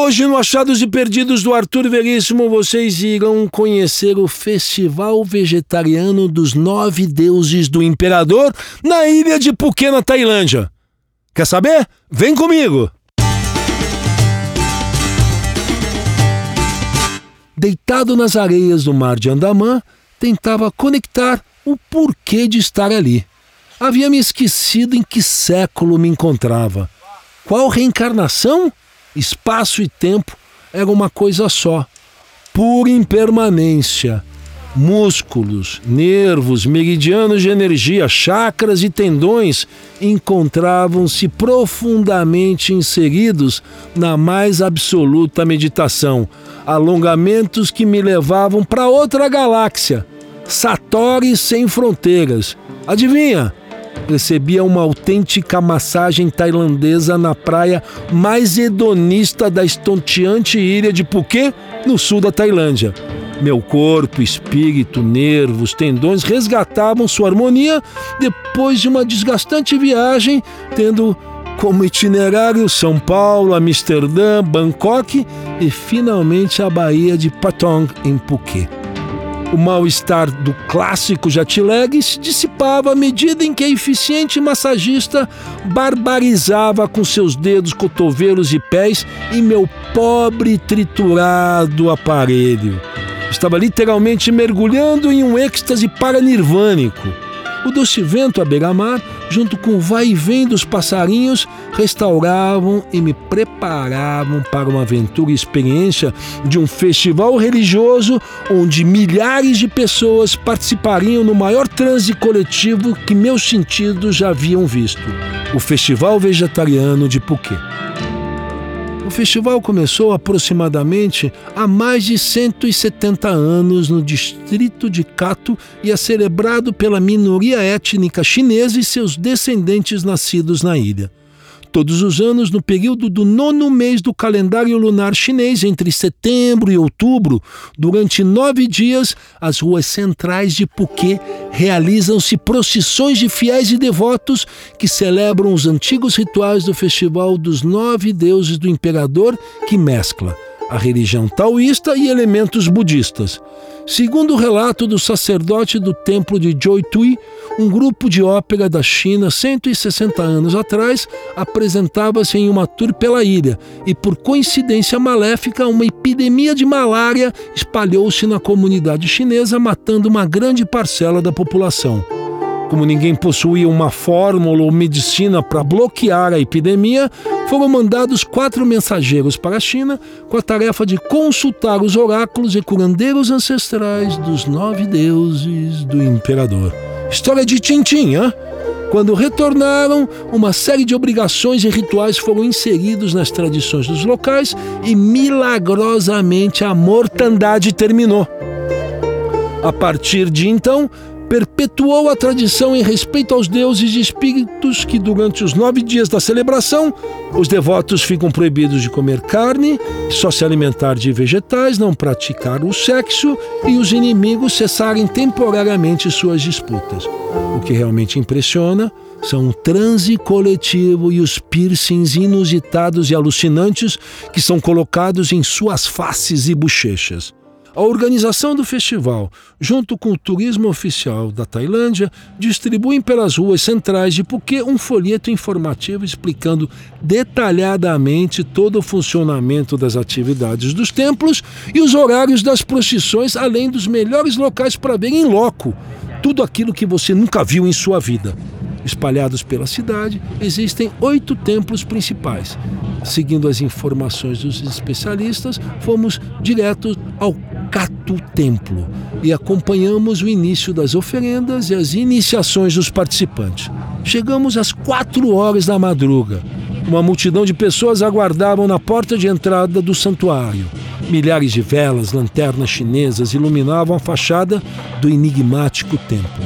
Hoje no Achados e Perdidos do Arthur Veríssimo vocês irão conhecer o Festival Vegetariano dos Nove Deuses do Imperador na ilha de Phuket, na Tailândia. Quer saber? Vem comigo! Deitado nas areias do mar de Andaman, tentava conectar o porquê de estar ali. Havia me esquecido em que século me encontrava. Qual reencarnação? Espaço e tempo era uma coisa só, pura impermanência. Músculos, nervos, meridianos de energia, chakras e tendões encontravam-se profundamente inseridos na mais absoluta meditação, alongamentos que me levavam para outra galáxia, Satori sem fronteiras. Adivinha? Recebia uma autêntica massagem tailandesa na praia mais hedonista da estonteante ilha de Phuket, no sul da Tailândia. Meu corpo, espírito, nervos, tendões resgatavam sua harmonia depois de uma desgastante viagem, tendo como itinerário São Paulo, Amsterdã, Bangkok e finalmente a Baía de Patong, em Phuket. O mal-estar do clássico jet lag se dissipava à medida em que a eficiente massagista barbarizava com seus dedos, cotovelos e pés em meu pobre triturado aparelho. Estava literalmente mergulhando em um êxtase paranirvânico. O doce vento à beira-mar junto com o vai e vem dos passarinhos, restauravam e me preparavam para uma aventura e experiência de um festival religioso onde milhares de pessoas participariam no maior transe coletivo que meus sentidos já haviam visto o Festival Vegetariano de Phuket. O festival começou aproximadamente há mais de 170 anos no distrito de Kato e é celebrado pela minoria étnica chinesa e seus descendentes nascidos na ilha todos os anos no período do nono mês do calendário lunar chinês, entre setembro e outubro. Durante nove dias, as ruas centrais de Phuket realizam-se procissões de fiéis e devotos que celebram os antigos rituais do Festival dos Nove Deuses do Imperador, que mescla a religião taoísta e elementos budistas. Segundo o relato do sacerdote do templo de Joitui, um grupo de ópera da China, 160 anos atrás, apresentava-se em uma tour pela ilha e, por coincidência maléfica, uma epidemia de malária espalhou-se na comunidade chinesa, matando uma grande parcela da população. Como ninguém possuía uma fórmula ou medicina para bloquear a epidemia, foram mandados quatro mensageiros para a China com a tarefa de consultar os oráculos e curandeiros ancestrais dos nove deuses do imperador. História de Tintin, hein? Quando retornaram, uma série de obrigações e rituais foram inseridos nas tradições dos locais e milagrosamente a mortandade terminou. A partir de então, perpetuou a tradição em respeito aos deuses e espíritos que, durante os nove dias da celebração, os devotos ficam proibidos de comer carne, só se alimentar de vegetais, não praticar o sexo e os inimigos cessarem temporariamente suas disputas. O que realmente impressiona são o transe coletivo e os piercings inusitados e alucinantes que são colocados em suas faces e bochechas. A organização do festival, junto com o turismo oficial da Tailândia, distribuem pelas ruas centrais de Phuket um folheto informativo explicando detalhadamente todo o funcionamento das atividades dos templos e os horários das procissões, além dos melhores locais para ver em loco tudo aquilo que você nunca viu em sua vida. Espalhados pela cidade, existem oito templos principais. Seguindo as informações dos especialistas, fomos direto ao Catu Templo e acompanhamos o início das oferendas e as iniciações dos participantes. Chegamos às quatro horas da madruga. Uma multidão de pessoas aguardavam na porta de entrada do santuário. Milhares de velas, lanternas chinesas iluminavam a fachada do enigmático templo.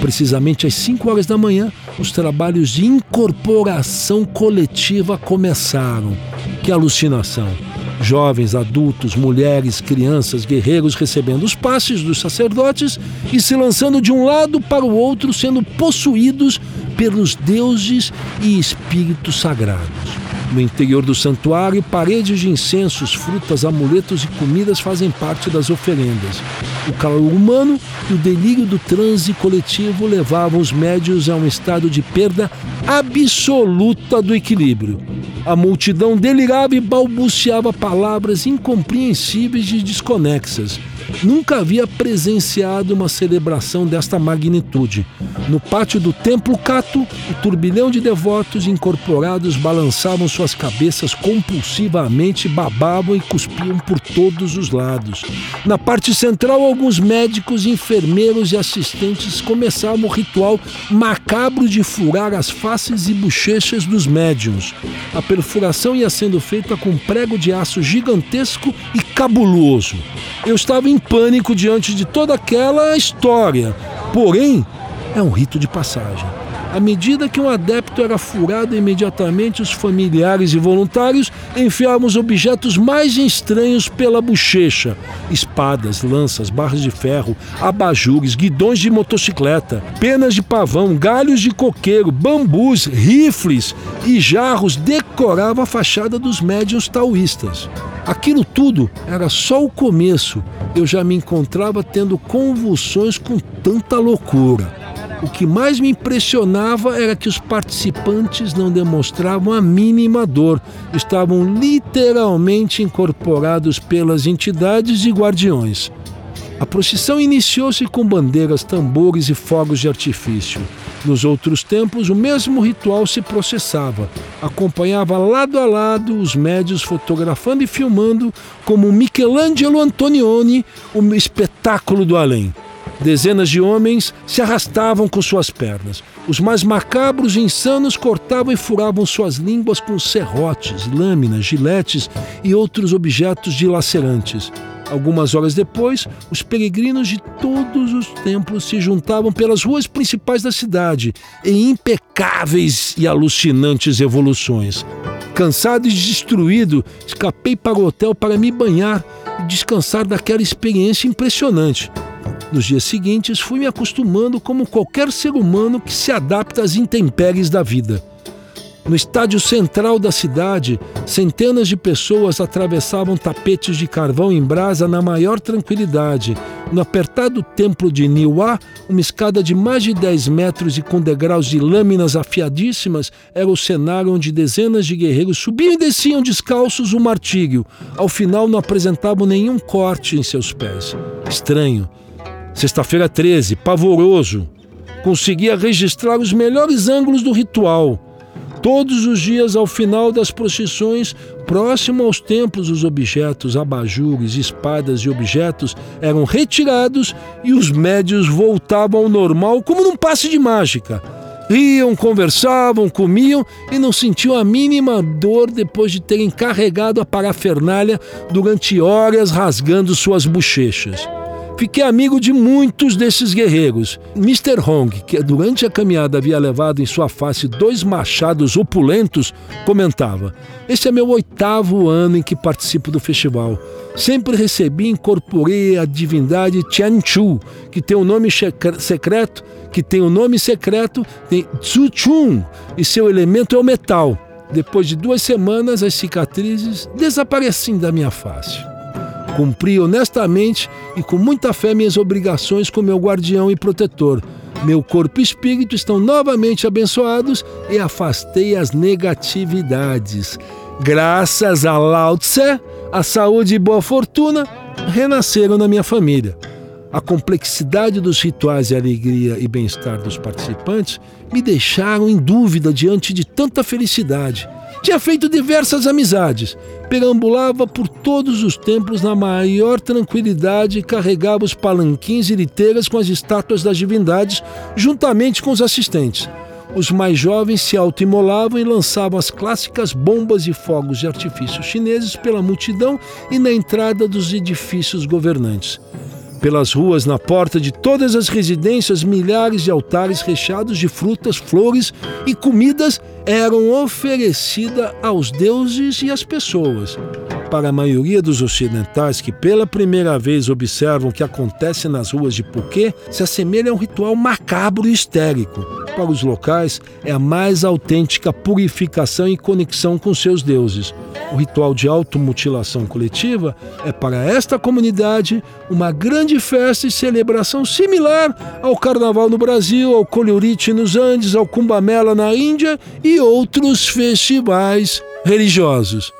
Precisamente às 5 horas da manhã, os trabalhos de incorporação coletiva começaram. Que alucinação! Jovens, adultos, mulheres, crianças, guerreiros recebendo os passes dos sacerdotes e se lançando de um lado para o outro, sendo possuídos pelos deuses e espíritos sagrados. No interior do santuário, paredes de incensos, frutas, amuletos e comidas fazem parte das oferendas. O calor humano e o delírio do transe coletivo levavam os médios a um estado de perda absoluta do equilíbrio. A multidão delirava e balbuciava palavras incompreensíveis e desconexas. Nunca havia presenciado uma celebração desta magnitude. No pátio do Templo Cato, o turbilhão de devotos incorporados balançavam suas cabeças compulsivamente, babavam e cuspiam por todos os lados. Na parte central, alguns médicos, enfermeiros e assistentes começavam o ritual macabro de furar as faces e bochechas dos médiums. A perfuração ia sendo feita com um prego de aço gigantesco e cabuloso. Eu estava em pânico diante de toda aquela história. Porém, é um rito de passagem. À medida que um adepto era furado, imediatamente os familiares e voluntários enfiavam os objetos mais estranhos pela bochecha: espadas, lanças, barras de ferro, abajures, guidões de motocicleta, penas de pavão, galhos de coqueiro, bambus, rifles e jarros decoravam a fachada dos médiuns taoístas. Aquilo tudo era só o começo. Eu já me encontrava tendo convulsões com tanta loucura. O que mais me impressionava era que os participantes não demonstravam a mínima dor, estavam literalmente incorporados pelas entidades e guardiões. A procissão iniciou-se com bandeiras, tambores e fogos de artifício. Nos outros tempos, o mesmo ritual se processava. Acompanhava lado a lado os médios fotografando e filmando, como Michelangelo Antonioni, o espetáculo do além. Dezenas de homens se arrastavam com suas pernas. Os mais macabros e insanos cortavam e furavam suas línguas com serrotes, lâminas, giletes e outros objetos dilacerantes. Algumas horas depois, os peregrinos de todos os templos se juntavam pelas ruas principais da cidade em impecáveis e alucinantes evoluções. Cansado e destruído, escapei para o hotel para me banhar e descansar daquela experiência impressionante. Nos dias seguintes, fui me acostumando como qualquer ser humano que se adapta às intempéries da vida. No estádio central da cidade, centenas de pessoas atravessavam tapetes de carvão em brasa na maior tranquilidade. No apertado templo de Niwa, uma escada de mais de 10 metros e com degraus de lâminas afiadíssimas era o cenário onde dezenas de guerreiros subiam e desciam descalços o martírio. Ao final, não apresentavam nenhum corte em seus pés. Estranho. Sexta-feira 13, pavoroso. Conseguia registrar os melhores ângulos do ritual. Todos os dias, ao final das procissões, próximo aos templos, os objetos, abajures, espadas e objetos eram retirados e os médios voltavam ao normal como num passe de mágica. Riam, conversavam, comiam e não sentiam a mínima dor depois de terem carregado a parafernália durante horas rasgando suas bochechas. Fiquei amigo de muitos desses guerreiros. Mr. Hong, que durante a caminhada havia levado em sua face dois machados opulentos, comentava: Este é meu oitavo ano em que participo do festival. Sempre recebi e incorporei a divindade Chu, que tem um nome secreto, que tem um nome secreto, tem Tsu Chun, e seu elemento é o metal. Depois de duas semanas, as cicatrizes desapareciam da minha face. Cumpri honestamente e com muita fé minhas obrigações com meu guardião e protetor. Meu corpo e espírito estão novamente abençoados e afastei as negatividades. Graças a Lao Tse, a saúde e boa fortuna renasceram na minha família. A complexidade dos rituais e alegria e bem-estar dos participantes me deixaram em dúvida diante de tanta felicidade. Tinha feito diversas amizades, perambulava por todos os templos na maior tranquilidade e carregava os palanquins e liteiras com as estátuas das divindades, juntamente com os assistentes. Os mais jovens se autoimolavam e lançavam as clássicas bombas e fogos de artifício chineses pela multidão e na entrada dos edifícios governantes. Pelas ruas, na porta de todas as residências, milhares de altares recheados de frutas, flores e comidas eram oferecidas aos deuses e às pessoas. para a maioria dos ocidentais que pela primeira vez observam o que acontece nas ruas de Phuket, se assemelha a um ritual macabro e histérico. Para os locais, é a mais autêntica purificação e conexão com seus deuses. O ritual de automutilação coletiva é para esta comunidade uma grande festa e celebração similar ao Carnaval no Brasil, ao Colhurite nos Andes, ao Kumbamela na Índia e outros festivais religiosos.